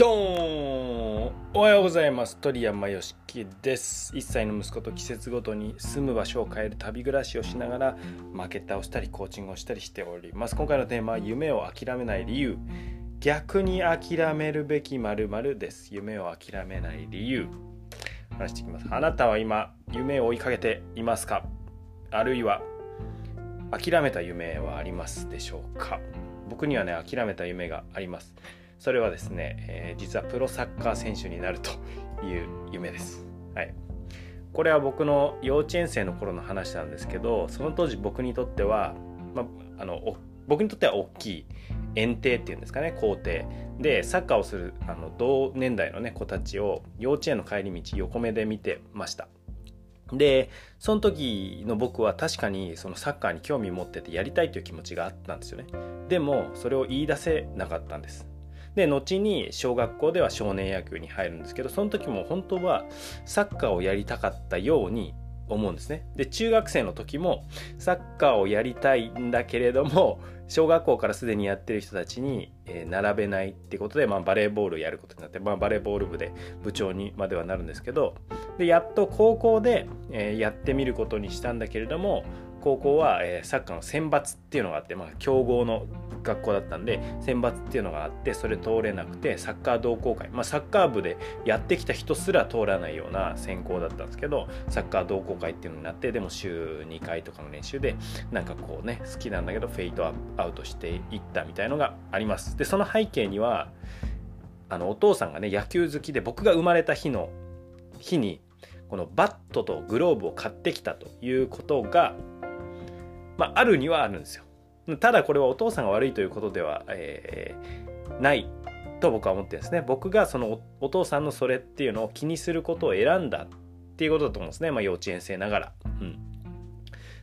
ドーンおはようございます。鳥山よしきです。1歳の息子と季節ごとに住む場所を変える旅暮らしをしながら負け倒したりコーチングをしたりしております。今回のテーマは夢を諦めない理由。逆に諦めるべき〇〇です。夢を諦めない理由。話していきます。あなたは今夢を追いかけていますか？あるいは諦めた夢はありますでしょうか？僕にはね諦めた夢があります。それはですね、えー、実はプロサッカー選手になるという夢です。はい、これは僕の幼稚園生の頃の話なんですけどその当時僕にとっては、まあの僕にとっては大きい園庭っていうんですかね校庭でサッカーをするあの同年代の、ね、子たちを幼稚園の帰り道横目で見てました。でその時の僕は確かにそのサッカーに興味持っててやりたいという気持ちがあったんですよねでもそれを言い出せなかったんですで後に小学校では少年野球に入るんですけどその時も本当はサッカーをやりたかったように思うんですね。で中学生の時もサッカーをやりたいんだけれども小学校からすでにやってる人たちに、並べないってことで、まあ、バレーボールをやることになって、まあ、バレーボール部で部長にまではなるんですけどでやっと高校で、やってみることにしたんだけれども高校は、えー、サッカーの選抜っていうのがあって、まあ、強豪の学校だったんで選抜っていうのがあってそれ通れなくてサッカー同好会、まあ、サッカー部でやってきた人すら通らないような選考だったんですけどサッカー同好会っていうのになってでも週2回とかの練習でなんかこうね好きなんだけどフェードアウトしていったみたいのがあります。でその背景にはあのお父さんがね野球好きで僕が生まれた日の日にこのバットとグローブを買ってきたということがまあ、あるにはあるんですよ。ただこれはお父さんが悪いということでは、えー、ないと僕は思ってるんですね。僕がそのお父さんのそれっていうのを気にすることを選んだっていうことだと思うんですね。まあ、幼稚園生ながら。うん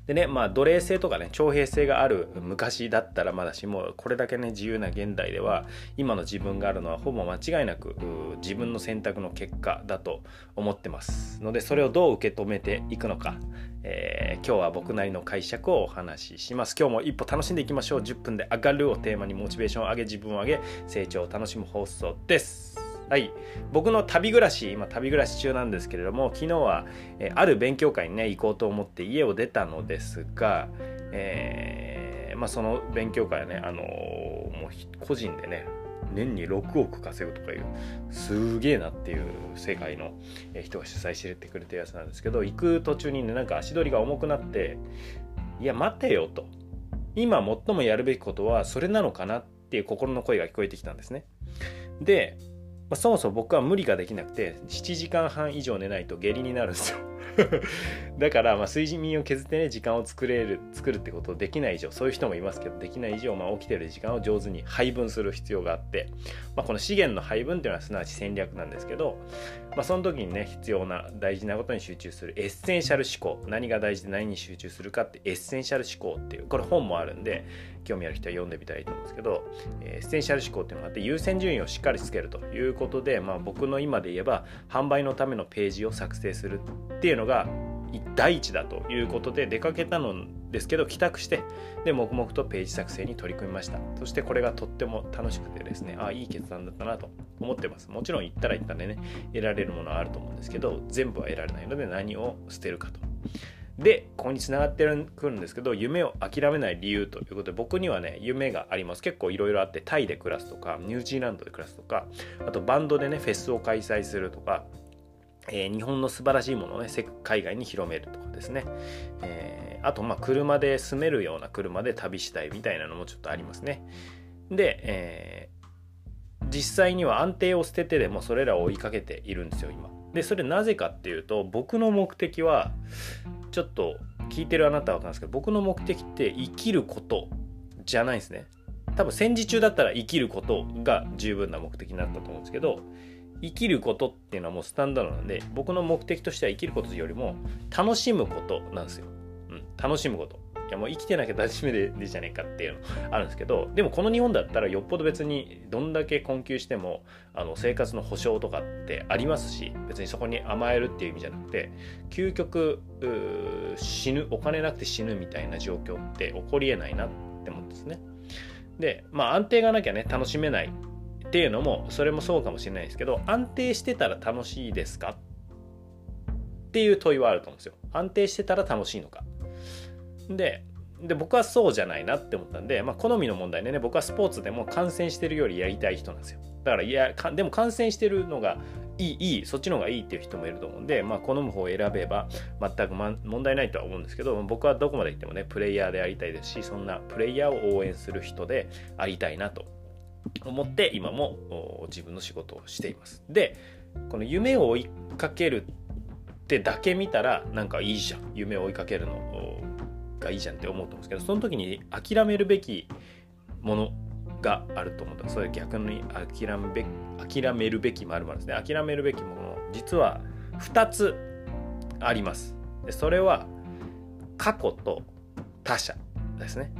でね、まあ、奴隷制とかね、徴兵制がある昔だったらまだしも、これだけね、自由な現代では、今の自分があるのはほぼ間違いなく、自分の選択の結果だと思ってますので、それをどう受け止めていくのか、えー、今日は僕なりの解釈をお話しします。今日も一歩楽しんでいきましょう。10分で上がるをテーマにモチベーションを上げ、自分を上げ、成長を楽しむ放送です。はい、僕の旅暮らし今旅暮らし中なんですけれども昨日は、えある勉強会にね行こうと思って家を出たのですが、えー、まあ、その勉強会はね、あのー、もう個人でね年に6億稼ぐとかいうすげえなっていう世界の人が主催しててくれたやつなんですけど行く途中にねなんか足取りが重くなっていや待てよと。今最もやるべきことはそれなのかなっていう心の声が聞こえてきたんですね。でまあ、そもそも僕は無理ができなくて7時間半以上寝ないと下痢になるんですよ。だからまあ睡眠を削ってね時間を作れる作るってことをできない以上そういう人もいますけどできない以上、まあ、起きてる時間を上手に配分する必要があって、まあ、この資源の配分っていうのはすなわち戦略なんですけど、まあ、その時にね必要な大事なことに集中するエッセンシャル思考何が大事で何に集中するかってエッセンシャル思考っていうこれ本もあるんで興味ある人は読んでみたらいいと思うんですけど、エッセンシャル思考っていうのがあって優先順位をしっかりつけるということで、まあ、僕の今で言えば販売のためのページを作成するっていうのが第一だということで出かけたのですけど帰宅してで黙々とページ作成に取り組みました。そしてこれがとっても楽しくてですねああいい決断だったなと思ってます。もちろん行ったら行ったでね得られるものはあると思うんですけど全部は得られないので何を捨てるかと。でここにつながってくるんですけど夢を諦めない理由ということで僕にはね夢があります。結構いろいろあってタイで暮らすとかニュージーランドで暮らすとかあとバンドでねフェスを開催するとかえー、日本の素晴らしいものをね海外に広めるとかですね、えー、あとまあ車で住めるような車で旅したいみたいなのもちょっとありますね。で、えー、実際には安定を捨ててでもそれらを追いかけているんですよ今。でそれなぜかっていうと僕の目的はちょっと聞いてるあなたは分かるんですけど僕の目的って生きることじゃないですね。多分戦時中だったら生きることが十分な目的になったと思うんですけど生きることっていうのはもうスタンダードなんで僕の目的としては生きることよりも楽しむことなんですよ。うん、楽しむこと。いやもう生きてなきゃ大丈夫ででじゃねえかっていうのあるんですけどでもこの日本だったらよっぽど別にどんだけ困窮してもあの生活の保障とかってありますし別にそこに甘えるっていう意味じゃなくて究極死ぬお金なくて死ぬみたいな状況って起こりえないなって思うんですね。でまあ安定がなきゃね楽しめないっていうのもそれもそうかもしれないですけど安定してたら楽しいですかっていう問いはあると思うんですよ。安定してたら楽しいのか。でで僕はそうじゃないなって思ったんで、まあ、好みの問題でね僕はスポーツでも観戦してるよりやりたい人なんですよ。だからいやでも観戦してるのがいいいいそっちの方がいいっていう人もいると思うんで、まあ、好む方を選べば全く、ま、問題ないとは思うんですけど僕はどこまで行ってもねプレイヤーでありたいですしそんなプレイヤーを応援する人でありたいなと思って今も自分の仕事をしています。でこの夢を追いかけるってだけ見たらなんかいいじゃん。夢を追いかけるのがいいじゃんって思うと思うんですけどその時に諦めるべきものがあると思った。それ逆に諦めべ諦めるべきもあるですね。諦めるべきもの実は2つあります。でそれは過去と他者ですね、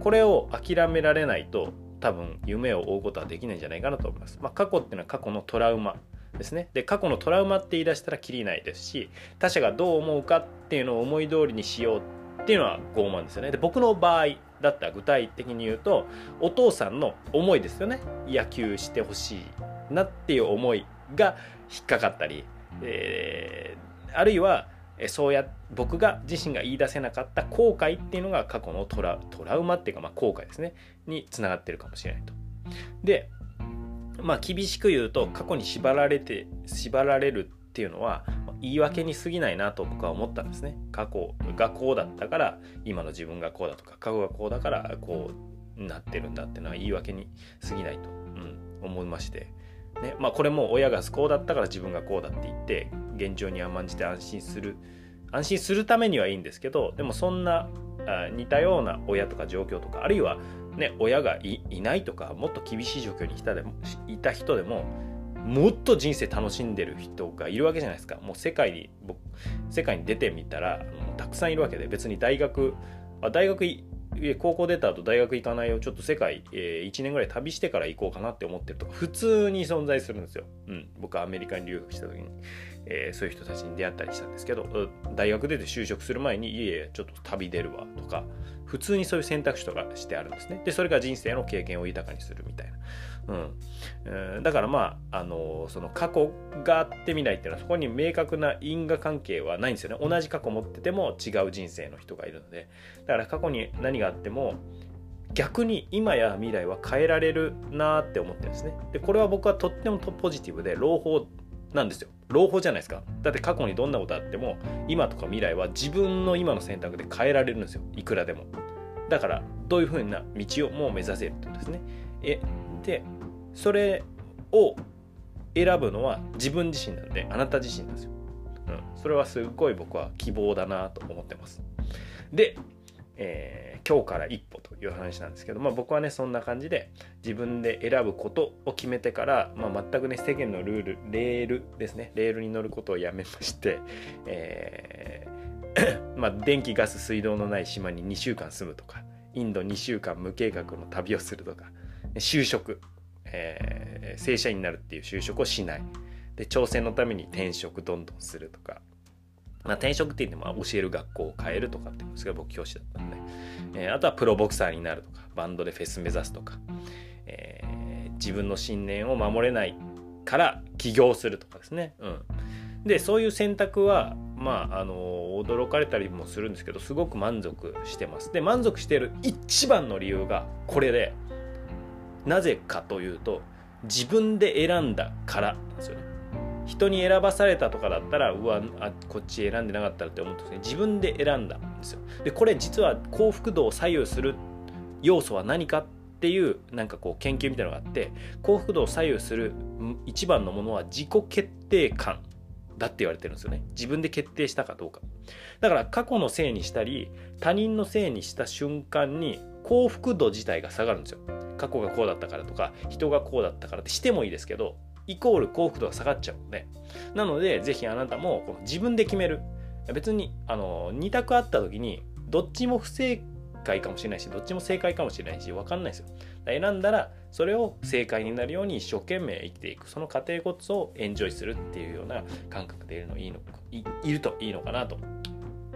これを諦められないと多分夢を追うことはできないんじゃないかなと思います、まあ、過去っていうのは過去のトラウマですね。で過去のトラウマって言い出したらきりないですし他者がどう思うかっていうのを思い通りにしようっていうのは傲慢ですよね。で僕の場合だったら具体的に言うとお父さんの思いですよね。野球してほしいなっていう思いが引っかかったり、えー、あるいはそうや僕が自身が言い出せなかった後悔っていうのが過去のトラトラウマっていうかまあ後悔ですね。につながってるかもしれないと。でまあ厳しく言うと過去に縛られて縛られるっていうのは言い訳に過ぎないなと僕は思ったんですね。過去がこうだったから今の自分がこうだとか過去がこうだからこうなってるんだっていうのは言い訳に過ぎないと、うん、思いまして、ねまあ、これも親がこうだったから自分がこうだって言って現状に甘んじて安心する安心するためにはいいんですけどでもそんな似たような親とか状況とかあるいは、ね、親がいないとかもっと厳しい状況にいたでもいた人でももっと人生楽しんでる人がいるわけじゃないですか。もう世界に僕世界に出てみたらたくさんいるわけで別に大学大学高校出た後大学行かないよ。ちょっと世界、えー、1年ぐらい旅してから行こうかなって思ってるとか普通に存在するんですよ。うん、僕はアメリカに留学した時に、えー、そういう人たちに出会ったりしたんですけど大学出て就職する前にいえいえちょっと旅出るわとか普通にそういう選択肢とかしてあるんですね。でそれが人生の経験を豊かにするみたいな。うん。えー、だからまあ、あのー、その過去があってみないっていうのはそこに明確な因果関係はないんですよね。同じ過去持ってても違う人生の人がいるので。だから過去に何があっても逆に今や未来は変えられるなって思ってるんですね。でこれは僕はとってもポジティブで朗報なんですよ。朗報じゃないですか。だって過去にどんなことあっても今とか未来は自分の今の選択で変えられるんですよ。いくらでも。だからどういうふうな道をもう目指せるってことですね。えでそれを選ぶのは自分自身なんであなた自身なんですよ、うん、それはすっごい僕は希望だなと思ってます。で、えー、今日から一歩と。いう話なんですけど、まあ、僕はねそんな感じで自分で選ぶことを決めてから、まあ、全くね世間のルールレールですねレールに乗ることをやめまして、えー まあ、電気ガス水道のない島に2週間住むとかインド2週間無計画の旅をするとか就職えー、正社員になるっていう就職をしない。で挑戦のために転職どんどんするとか、まあ、転職って言っても教える学校を変えるとかっていうのが僕教師だったんで、えー、あとはプロボクサーになるとかバンドでフェス目指すとか、えー、自分の信念を守れないから起業するとかですね、うん、でそういう選択はまああの驚かれたりもするんですけどすごく満足してます。で満足してる一番の理由がこれでなぜかというと自分で選んだからなんですよね。人に選ばされたとかだったらうわあこっち選んでなかったらって思うんですね。自分で選んだんですよ。でこれ実は幸福度を左右する要素は何かっていうなんかこう研究みたいなのがあって幸福度を左右する一番のものは自己決定感だって言われてるんですよね。自分で決定したかどうか。だから過去のせいにしたり他人のせいにした瞬間に幸福度自体が下がるんですよ。過去がこうだったからとか人がこうだったからってしてもいいですけどイコール幸福度が下がっちゃうのでなのでぜひあなたもこの自分で決める。別にあの2択あった時にどっちも不正解かもしれないしどっちも正解かもしれないし分かんないですよ。選んだらそれを正解になるように一生懸命生きていく。その過程こそをエンジョイするっていうような感覚でいるのいいのいいるといいのかなと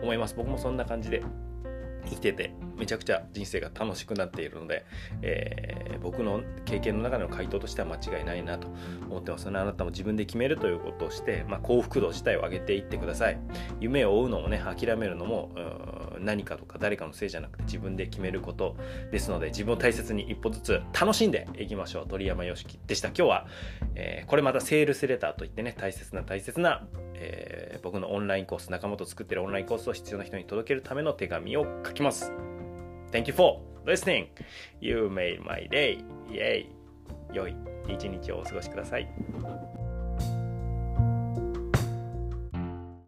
思います。僕もそんな感じで生きてて。めちゃくちゃ人生が楽しくなっているので、えー、僕の経験の中での回答としては間違いないなと思ってます。のであなたも自分で決めるということをして、まあ、幸福度自体を上げていってください。夢を追うのもね諦めるのも何かとか誰かのせいじゃなくて自分で決めることですので自分を大切に一歩ずつ楽しんでいきましょう。鳥山よしきでした。今日は、えー、これまたセールスレターといってね大切な大切な、えー、僕のオンラインコース仲間と作ってるオンラインコースを必要な人に届けるための手紙を書きます。Thank you for listening. You made my day. イェイ。良い一日をお過ごしください。